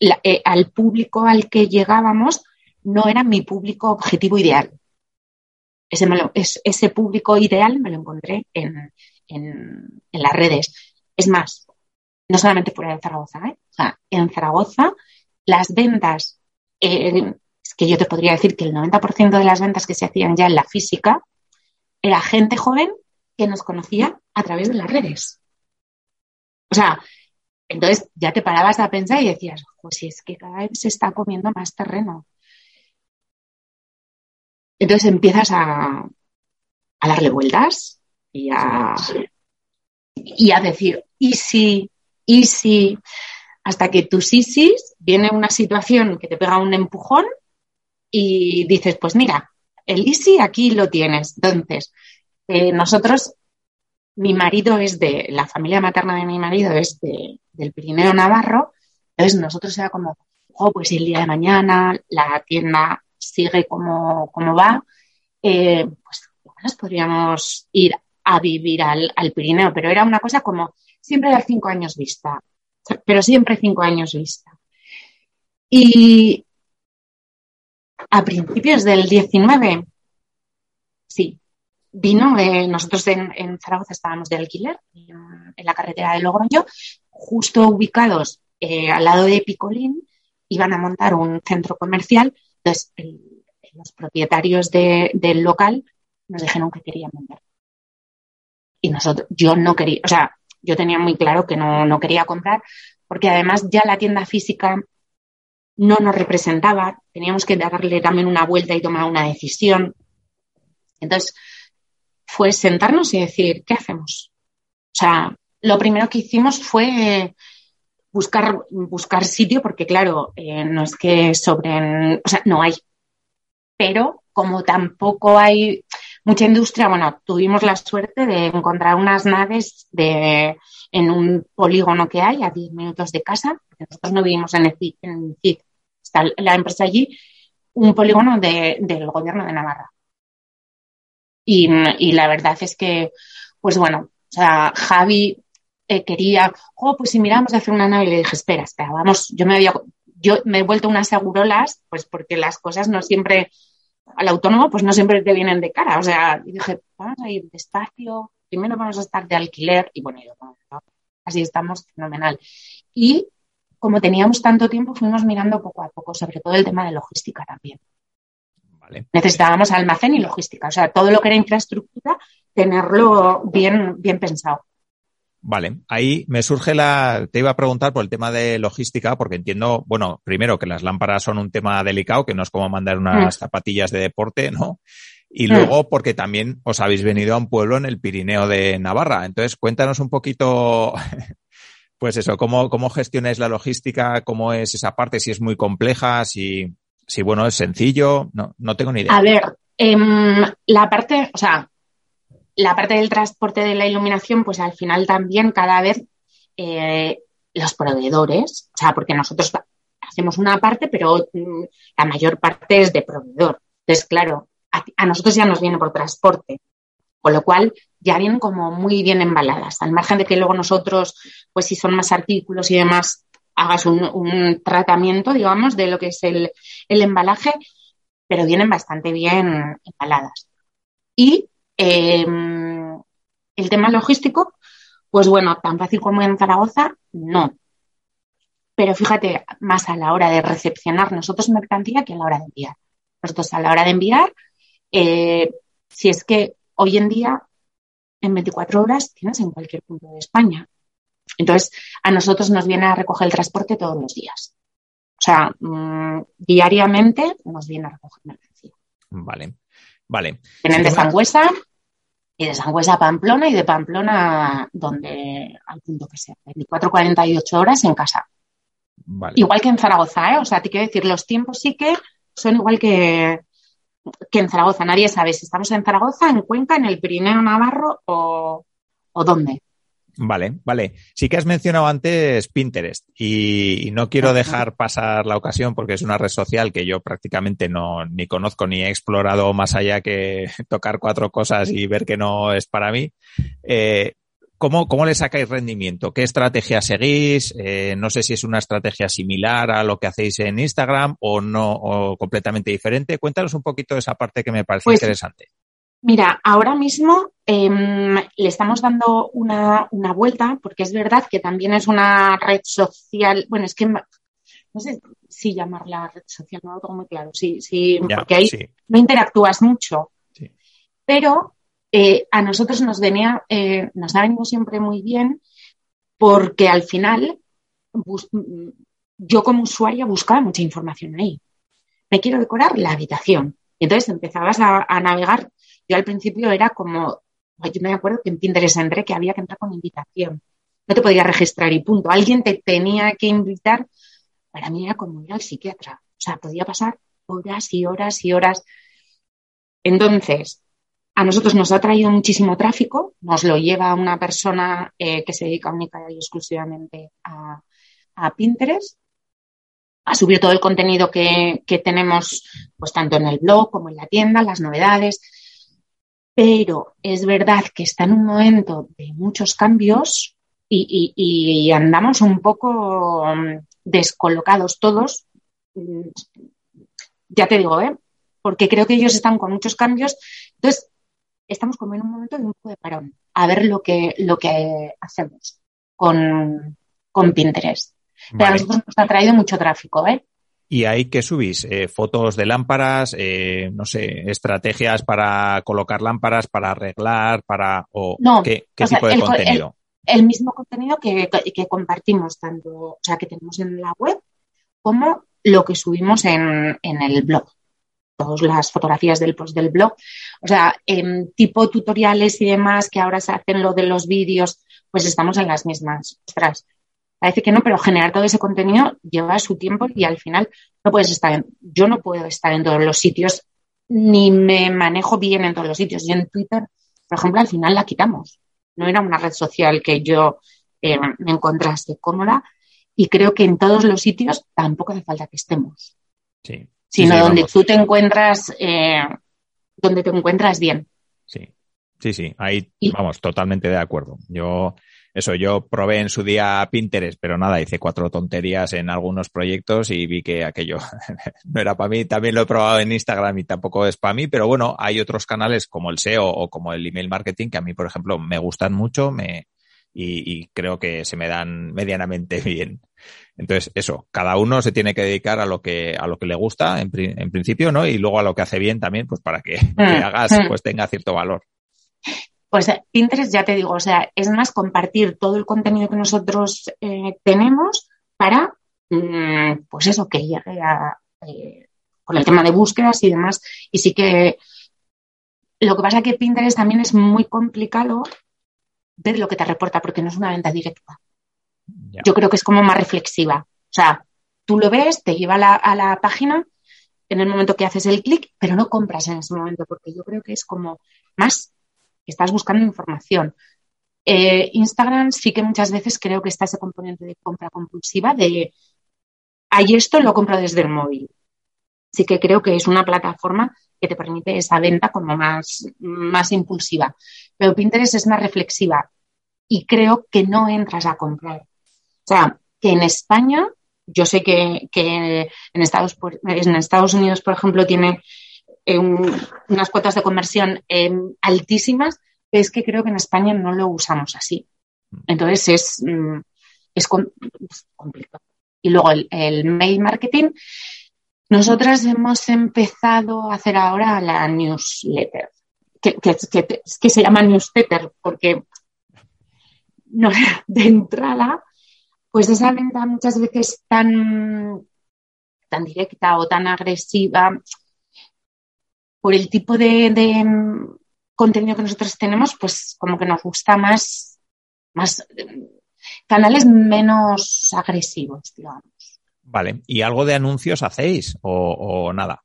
eh, al público al que llegábamos no era mi público objetivo ideal. Ese, ese público ideal me lo encontré en, las redes. Es más, no solamente fuera de Zaragoza, ¿eh? en Zaragoza las ventas eh, es que yo te podría decir que el 90% de las ventas que se hacían ya en la física era gente joven que nos conocía a través de las redes. O sea, entonces ya te parabas a pensar y decías, pues si es que cada vez se está comiendo más terreno. Entonces empiezas a, a darle vueltas y a, y a decir, y si, y si, hasta que tus ISIS viene una situación que te pega un empujón y dices, pues mira, el ISI aquí lo tienes. Entonces, eh, nosotros, mi marido es de, la familia materna de mi marido es de, del Pirineo Navarro, entonces nosotros era como, oh, pues el día de mañana la tienda sigue como, como va, eh, pues podríamos ir a vivir al, al Pirineo, pero era una cosa como siempre de cinco años vista pero siempre cinco años vista. Y a principios del 19, sí, vino, eh, nosotros en, Zaragoza estábamos de alquiler, en, la carretera de Logroño, justo ubicados eh, al lado de Picolín, iban a montar un centro comercial, entonces los propietarios del local nos dijeron que querían vender. Y nosotros, yo no quería, o sea, yo tenía muy claro que no, quería comprar, porque además ya la tienda física no nos representaba, teníamos que darle también una vuelta y tomar una decisión. Entonces, fue sentarnos y decir, ¿qué hacemos? O sea, lo primero que hicimos fue buscar, buscar sitio, porque claro, eh, no es que sobren, o sea, no hay. Pero como tampoco hay, mucha industria, bueno, tuvimos la suerte de encontrar unas naves de, en un polígono que hay a 10 minutos de casa, nosotros no vivimos en el CID, en está la empresa allí, un polígono del gobierno de Navarra. Y, la verdad es que, pues bueno, o sea, Javi eh, quería, oh, pues si miramos de hacer una nave, y le dije, espera, espera, vamos, yo me había, yo me he vuelto unas segurolas, pues porque las cosas no siempre, al autónomo, pues no siempre te vienen de cara. O sea, y dije, vamos a ir despacio, primero vamos a estar de alquiler, y bueno, así estamos fenomenal. Y como teníamos tanto tiempo, fuimos mirando poco a poco, sobre todo el tema de logística también. Necesitábamos almacén y logística, o sea, todo lo que era infraestructura, tenerlo bien, bien pensado. Vale, ahí me surge la, te iba a preguntar por el tema de logística, porque entiendo, bueno, primero que las lámparas son un tema delicado, que no es como mandar unas mm. zapatillas de deporte, ¿no? Y mm. luego porque también os habéis venido a un pueblo en el Pirineo de Navarra. Entonces, cuéntanos un poquito, pues eso, cómo, cómo gestionáis la logística, cómo es esa parte, si es muy compleja, si, si bueno, es sencillo, no, no tengo ni idea. A ver, em, la parte, o sea, la parte del transporte de la iluminación, pues al final también cada vez eh, los proveedores, o sea, porque nosotros hacemos una parte, pero mm, la mayor parte es de proveedor. Entonces, claro, a, nosotros ya nos viene por transporte, con lo cual ya vienen como muy bien embaladas, al margen de que luego nosotros, pues si son más artículos y demás, hagas un, tratamiento, digamos, de lo que es el, el embalaje, pero vienen bastante bien embaladas. Y Em, el tema logístico, pues bueno, tan fácil como en Zaragoza, no. Pero fíjate, más a la hora de recepcionar nosotros mercancía que a la hora de enviar. Nosotros a la hora de enviar, eh, si es que hoy en día, en 24 horas, tienes en cualquier punto de España. Entonces, a nosotros nos viene a recoger el transporte todos los días. O sea, mm, diariamente nos viene a recoger mercancía. Vale, vale. Tienen de Sangüesa, y de Sangüesa a Pamplona y de Pamplona donde al punto que sea, 24, 48 horas en casa. Igual que en Zaragoza, ¿eh? O sea, te quiero decir, los tiempos sí que son igual que, que en Zaragoza. Nadie sabe si estamos en Zaragoza, en Cuenca, en el Pirineo Navarro o, o dónde. Vale, vale. Sí que has mencionado antes Pinterest y, no quiero dejar pasar la ocasión porque es una red social que yo prácticamente no ni conozco ni he explorado más allá que tocar cuatro cosas y ver que no es para mí. Eh, ¿cómo, ¿Cómo le sacáis rendimiento? ¿Qué estrategia seguís? Eh, no sé si es una estrategia similar a lo que hacéis en Instagram o no, o completamente diferente. Cuéntanos un poquito de esa parte que me parece pues interesante. Mira, ahora mismo em, le estamos dando una, vuelta porque es verdad que también es una red social, bueno, es que no sé si llamarla red social, no lo tengo muy claro, sí, sí, porque ahí no interactúas mucho. Pero eh, a nosotros nos venía, eh, nos ha venido siempre muy bien porque al final yo como usuaria buscaba mucha información ahí. Me quiero decorar la habitación. Entonces empezabas a navegar yo al principio era como, yo me acuerdo que en Pinterest entré que había que entrar con invitación. No te podía registrar y punto. Alguien te tenía que invitar. Para mí era como ir al psiquiatra. O sea, podía pasar horas y horas y horas. Entonces, a nosotros nos ha traído muchísimo tráfico, nos lo lleva una persona eh, que se dedica única y exclusivamente a, Pinterest, a subir todo el contenido que, que, tenemos, pues tanto en el blog como en la tienda, las novedades, pero es verdad que está en un momento de muchos cambios y, andamos un poco mm, descolocados todos. Mm, ya te digo, ¿eh? porque creo que ellos están con muchos cambios. Entonces, estamos como en un momento de un poco de parón, a ver lo que, lo que hacemos con, Pinterest. Pero a nosotros nos ha traído mucho tráfico, ¿eh? ¿Y ahí qué subís? Eh, ¿Fotos de lámparas? Eh, no sé, estrategias para colocar lámparas, para arreglar, para... O, ¿Qué, tipo de contenido? El, mismo contenido que, compartimos, tanto, o sea, que tenemos en la web, como lo que subimos en, el blog. Todas las fotografías del post del blog. O sea, en tipo tutoriales y demás que ahora se hacen lo de los vídeos, pues estamos en las mismas. Ostras, Parece que no, pero generar todo ese contenido lleva su tiempo y al final no puedes estar en, yo no puedo estar en todos los sitios ni me manejo bien en todos los sitios. Y en Twitter, por ejemplo, al final la quitamos. No era una red social que yo eh, me encontrase cómoda y creo que en todos los sitios tampoco hace falta que estemos. Sí. Sino donde tú te encuentras, eh, donde te encuentras bien. Sí, sí, sí. Ahí vamos, totalmente de acuerdo. Yo eso, yo probé en su día Pinterest, pero nada, hice cuatro tonterías en algunos proyectos y vi que aquello no era para mí. También lo he probado en Instagram y tampoco es para mí, pero bueno, hay otros canales como el SEO o como el email marketing que a mí, por ejemplo, me gustan mucho me, y, creo que se me dan medianamente bien. Entonces, eso, cada uno se tiene que dedicar a lo que, a lo que le gusta en, en principio, ¿no? Y luego a lo que hace bien también, pues para que, que mm, hagas, mm. pues tenga cierto valor. Pues eh, Pinterest, ya te digo, o sea, es más compartir todo el contenido que nosotros eh, tenemos para, mm, pues eso, que llegue a, eh, con el tema de búsquedas y demás. Y sí que lo que pasa es que Pinterest también es muy complicado ver lo que te reporta porque no es una venta directa. Yo creo que es como más reflexiva. O sea, tú lo ves, te lleva a la, a la página en el momento que haces el clic, pero no compras en ese momento porque yo creo que es como más estás buscando información. Eh, Instagram sí que muchas veces creo que está ese componente de compra compulsiva de, hay esto, lo compro desde el móvil. Sí que creo que es una plataforma que te permite esa venta como más, más impulsiva. Pero Pinterest es más reflexiva y creo que no entras a comprar. O sea, que en España, yo sé que, en, Estados, en Estados Unidos, por ejemplo, tiene unas cuotas de conversión em, altísimas, es que creo que en España no lo usamos así. Entonces es, mm, es, complicado. Y luego el, mail marketing. Nosotras hemos empezado a hacer ahora la newsletter, que, que, se llama newsletter porque no, de entrada, pues esa venta muchas veces tan, tan directa o tan agresiva por el tipo de, mm, contenido que nosotros tenemos, pues como que nos gusta más, más canales menos agresivos, digamos. Vale, ¿y algo de anuncios hacéis o, nada?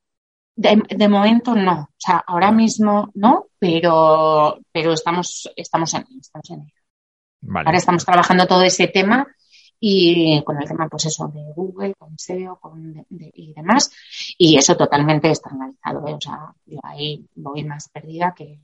De, momento no, o sea, ahora mismo no, pero, pero estamos, estamos en, estamos en ello. Ahora estamos trabajando todo ese tema y con el tema, pues eso, de Google, con SEO con y demás. Y eso totalmente externalizado, ¿eh? o sea, yo ahí voy más perdida que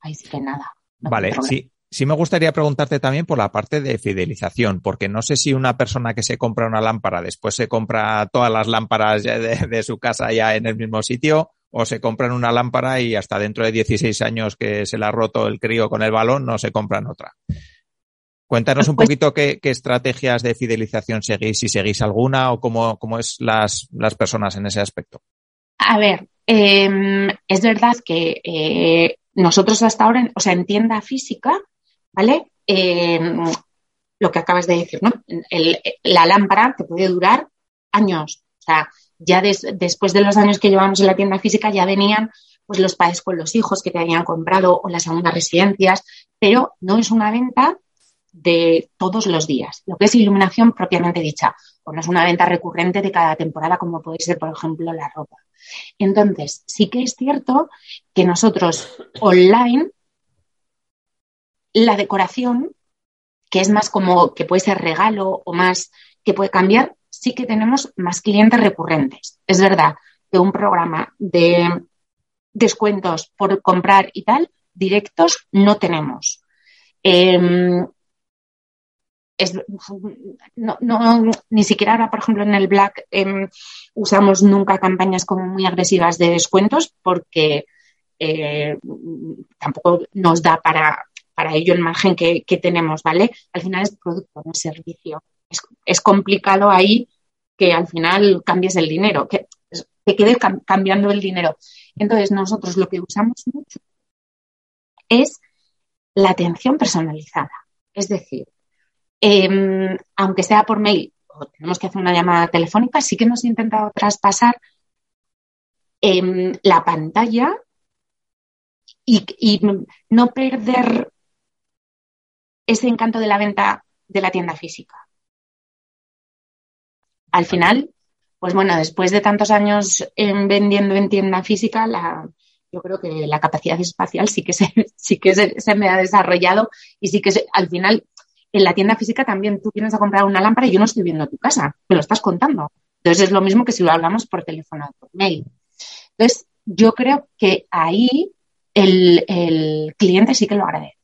ahí sí que nada. vale, sí. Sí me gustaría preguntarte también por la parte de fidelización, porque no sé si una persona que se compra una lámpara después se compra todas las lámparas de, de su casa ya en el mismo sitio, o se compran una lámpara y hasta dentro de 16 años que se le ha roto el crío con el balón no se compran otra. Cuéntanos un pues poquito qué, estrategias de fidelización seguís, si seguís alguna o cómo, cómo es las, las personas en ese aspecto. A ver, em, es verdad que eh, nosotros hasta ahora, o sea, en tienda física, ¿vale? Em, lo que acabas de decir, ¿no? la lámpara te puede durar años. O sea, ya después de los años que llevamos en la tienda física ya venían pues los padres con los hijos que te habían comprado o las segundas residencias, pero no es una venta de todos los días, lo que es iluminación propiamente dicha, o no es una venta recurrente de cada temporada como puede ser, por ejemplo, la ropa. Entonces, sí que es cierto que nosotros online, la decoración, que es más como que puede ser regalo o más que puede cambiar, sí que tenemos más clientes recurrentes. Es verdad que un programa de descuentos por comprar y tal, directos, no tenemos. No, ni siquiera ahora, por ejemplo, en el Black em, usamos nunca campañas como muy agresivas de descuentos porque eh, tampoco nos da para, para ello el margen que, tenemos, ¿vale? Al final es producto, no es servicio. Es, complicado ahí que al final cambies el dinero, que te quedes cambiando el dinero. Entonces, nosotros lo que usamos mucho es la atención personalizada. Es decir, Em, aunque sea por mail o tenemos que hacer una llamada telefónica, sí que hemos intentado traspasar em, la pantalla y, no perder ese encanto de la venta de la tienda física. Al final, pues bueno, después de tantos años vendiendo en tienda física, yo creo que la capacidad espacial sí que se, sí que se, me ha desarrollado y sí que al final en la tienda física también tú vienes a comprar una lámpara y yo no estoy viendo tu casa, me lo estás contando. Entonces es lo mismo que si lo hablamos por teléfono o por mail. Entonces, yo creo que ahí el, cliente sí que lo agradece.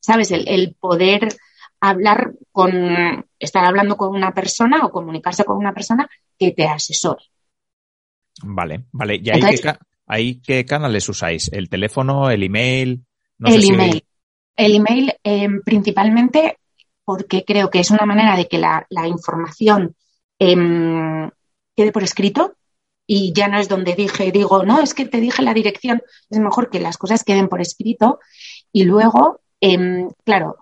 ¿Sabes? El, poder hablar con, estar hablando con una persona o comunicarse con una persona que te asesore. Vale, vale. ¿Y ahí, qué, canales usáis? ¿El teléfono, el email? el email. El email em, principalmente porque creo que es una manera de que la, información em, quede por escrito y ya no es donde dije, digo, no, es que te dije la dirección, es mejor que las cosas queden por escrito y luego, em, claro,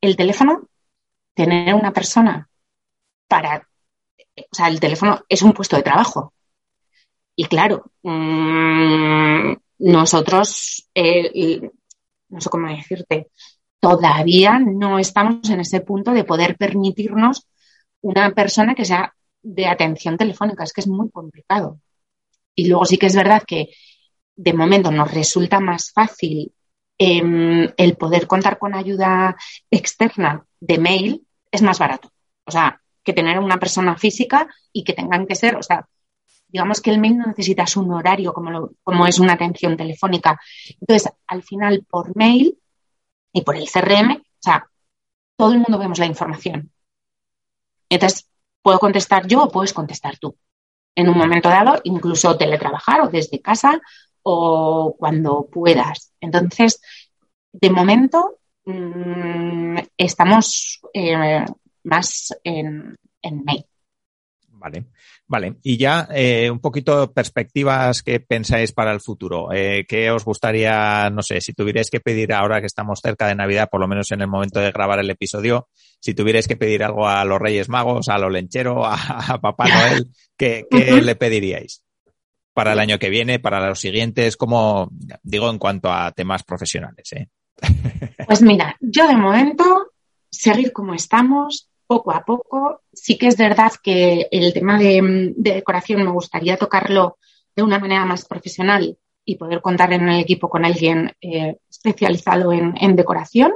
el teléfono, tener una persona para, o sea, el teléfono es un puesto de trabajo. Y claro, mm, nosotros, eh, no sé cómo decirte, todavía no estamos en ese punto de poder permitirnos una persona que sea de atención telefónica. Es que es muy complicado. Y luego sí que es verdad que de momento nos resulta más fácil em, el poder contar con ayuda externa de mail, es más barato. O sea, que tener una persona física y que tengan que ser, o sea, digamos que el mail no necesitas un horario como, como es una atención telefónica. Entonces, al final, por mail y por el CRM, o sea, todo el mundo vemos la información. Entonces, puedo contestar yo o puedes contestar tú. En un momento dado, incluso teletrabajar o desde casa o cuando puedas. Entonces, de momento, mm, estamos eh, más en mail. Vale. Vale, y ya eh, un poquito perspectivas que pensáis para el futuro. Eh, ¿Qué os gustaría, no sé, si tuvierais que pedir ahora que estamos cerca de Navidad, por lo menos en el momento de grabar el episodio, si tuvierais que pedir algo a los Reyes Magos, a lo lenchero, a, Papá Noel, ¿qué, le pediríais? Para el año que viene, para los siguientes, como digo en cuanto a temas profesionales. ¿eh? Pues mira, yo de momento seguir como estamos, poco a poco. Sí que es verdad que el tema de, decoración me gustaría tocarlo de una manera más profesional y poder contar en el equipo con alguien eh, especializado en, decoración.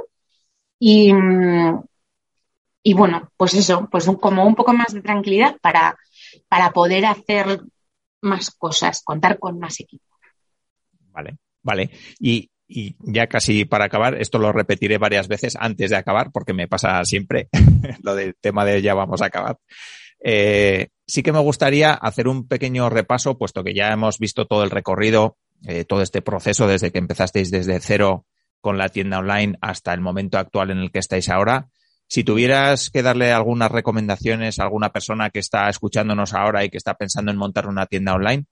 Y, bueno, pues eso, pues como un poco más de tranquilidad para, para poder hacer más cosas, contar con más equipo. Vale, vale. Y, y ya casi para acabar, esto lo repetiré varias veces antes de acabar, porque me pasa siempre lo del tema de ya vamos a acabar. Eh, sí que me gustaría hacer un pequeño repaso, puesto que ya hemos visto todo el recorrido, eh, todo este proceso desde que empezasteis desde cero con la tienda online hasta el momento actual en el que estáis ahora. Si tuvieras que darle algunas recomendaciones a alguna persona que está escuchándonos ahora y que está pensando en montar una tienda online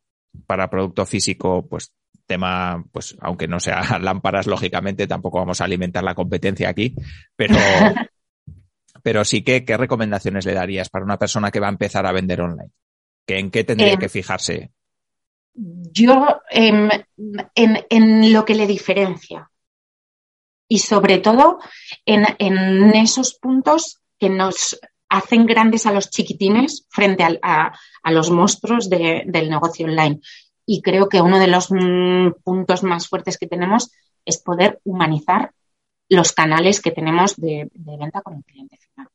para producto físico, pues tema, pues aunque no sea lámparas, lógicamente tampoco vamos a alimentar la competencia aquí, pero, pero sí que, ¿qué recomendaciones le darías para una persona que va a empezar a vender online? ¿Que ¿En qué tendría em, que fijarse? Yo, em, en, lo que le diferencia y sobre todo en, esos puntos que nos hacen grandes a los chiquitines frente a, los monstruos del negocio online. Y creo que uno de los mm, puntos más fuertes que tenemos es poder humanizar los canales que tenemos de, venta con el cliente final.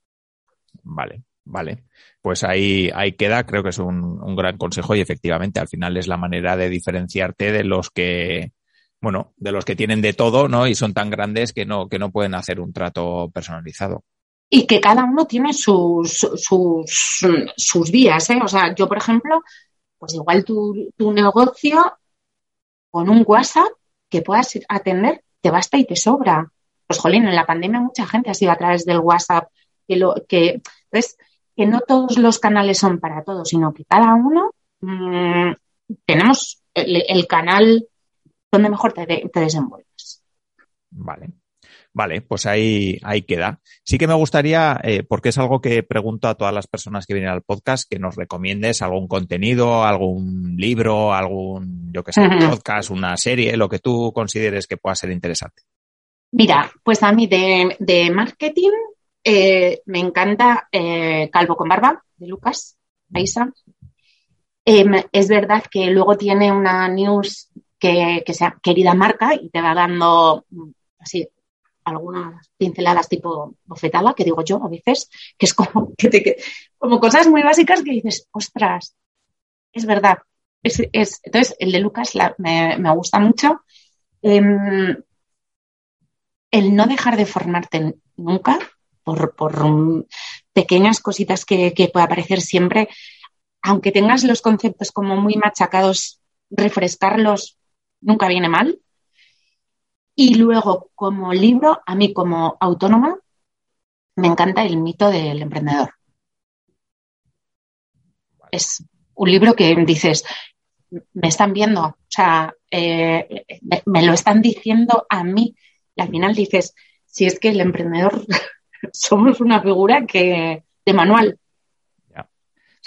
Vale, vale. Pues ahí, ahí queda, creo que es un, gran consejo y efectivamente al final es la manera de diferenciarte de los que, bueno, de los que tienen de todo, ¿no? Y son tan grandes que no, que no pueden hacer un trato personalizado. Y que cada uno tiene sus, sus, sus vías, ¿eh? O sea, yo, por ejemplo, pues igual tu, tu negocio con un WhatsApp que puedas atender te basta y te sobra. Pues jolín, en la pandemia mucha gente ha sido a través del WhatsApp que lo que entonces que no todos los canales son para todos, sino que cada uno mm, tenemos el, canal donde mejor te, te desenvuelves. Vale. Vale, pues ahí, ahí queda. Sí que me gustaría, eh, porque es algo que pregunto a todas las personas que vienen al podcast, que nos recomiendes algún contenido, algún libro, algún, yo que sé, podcast, una serie, lo que tú consideres que pueda ser interesante. Mira, pues a mí de, marketing eh, me encanta eh, Calvo con Barba, de Lucas, Aisa. Em, es verdad que luego tiene una news que, que sea querida marca y te va dando mm, así algunas pinceladas tipo bofetada, que digo yo a veces, que es como, que te, como cosas muy básicas que dices, ostras, es verdad. entonces, el de Lucas me, gusta mucho. Em, el no dejar de formarte nunca por, pequeñas cositas que, que pueda aparecer siempre, aunque tengas los conceptos como muy machacados, refrescarlos nunca viene mal. Y luego, como libro, a mí como autónoma, me encanta el mito del emprendedor. Es un libro que dices, me están viendo, o sea, eh, me, lo están diciendo a mí. Y al final dices, si es que el emprendedor somos una figura que de manual. a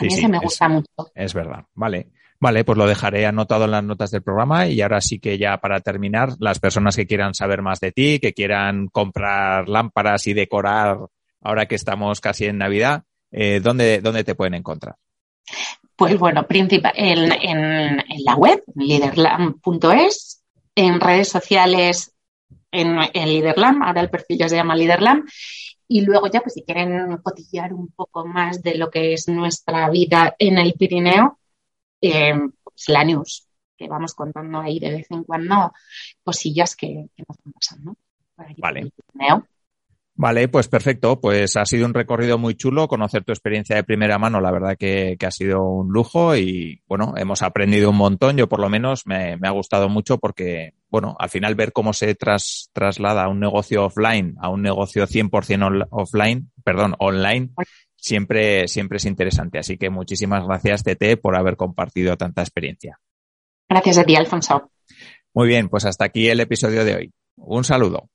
mí ese me gusta mucho. Es verdad, vale. Vale, pues lo dejaré anotado en las notas del programa y ahora sí que ya para terminar, las personas que quieran saber más de ti, que quieran comprar lámparas y decorar ahora que estamos casi en Navidad, eh, ¿dónde, ¿dónde te pueden encontrar? Pues bueno, principal, en, en, la web, liderlam.es, en redes sociales, en, en Liderlam, ahora el perfil ya se llama Liderlam, y luego ya, pues si quieren cotillear un poco más de lo que es nuestra vida en el Pirineo, eh, pues la news, que vamos contando ahí de vez en cuando cosillas que, nos van pasando. vale. Vale, pues perfecto. Pues ha sido un recorrido muy chulo conocer tu experiencia de primera mano. La verdad que, ha sido un lujo y bueno, hemos aprendido un montón. Yo por lo menos me, ha gustado mucho porque, bueno, al final ver cómo se tras, traslada un negocio offline a un negocio 100% offline, perdón, online, siempre, siempre es interesante. Así que muchísimas gracias, Tete, por haber compartido tanta experiencia. Gracias a ti, Alfonso. Muy bien, pues hasta aquí el episodio de hoy. Un saludo.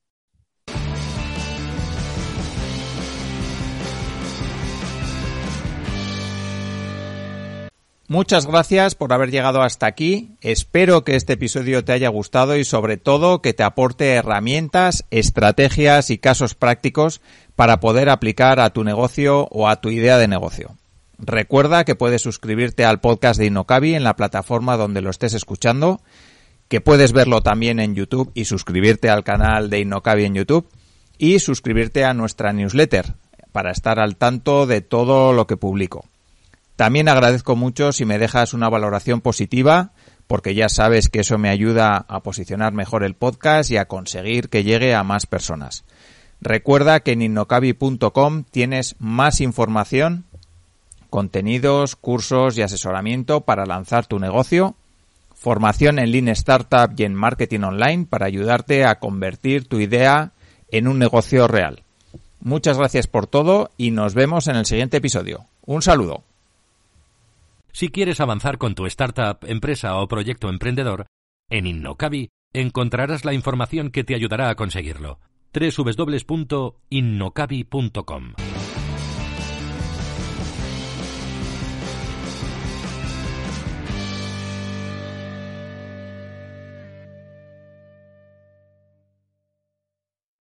Muchas gracias por haber llegado hasta aquí. Espero que este episodio te haya gustado y sobre todo que te aporte herramientas, estrategias y casos prácticos para poder aplicar a tu negocio o a tu idea de negocio. Recuerda que puedes suscribirte al podcast de Innocabi en la plataforma donde lo estés escuchando, que puedes verlo también en YouTube y suscribirte al canal de Innocabi en YouTube y suscribirte a nuestra newsletter para estar al tanto de todo lo que publico. También agradezco mucho si me dejas una valoración positiva, porque ya sabes que eso me ayuda a posicionar mejor el podcast y a conseguir que llegue a más personas. Recuerda que en innocabi.com tienes más información, contenidos, cursos y asesoramiento para lanzar tu negocio, formación en Lean Startup y en Marketing Online para ayudarte a convertir tu idea en un negocio real. Muchas gracias por todo y nos vemos en el siguiente episodio. Un saludo. Si quieres avanzar con tu startup, empresa o proyecto emprendedor, en Innocabi encontrarás la información que te ayudará a conseguirlo. www.innocabi.com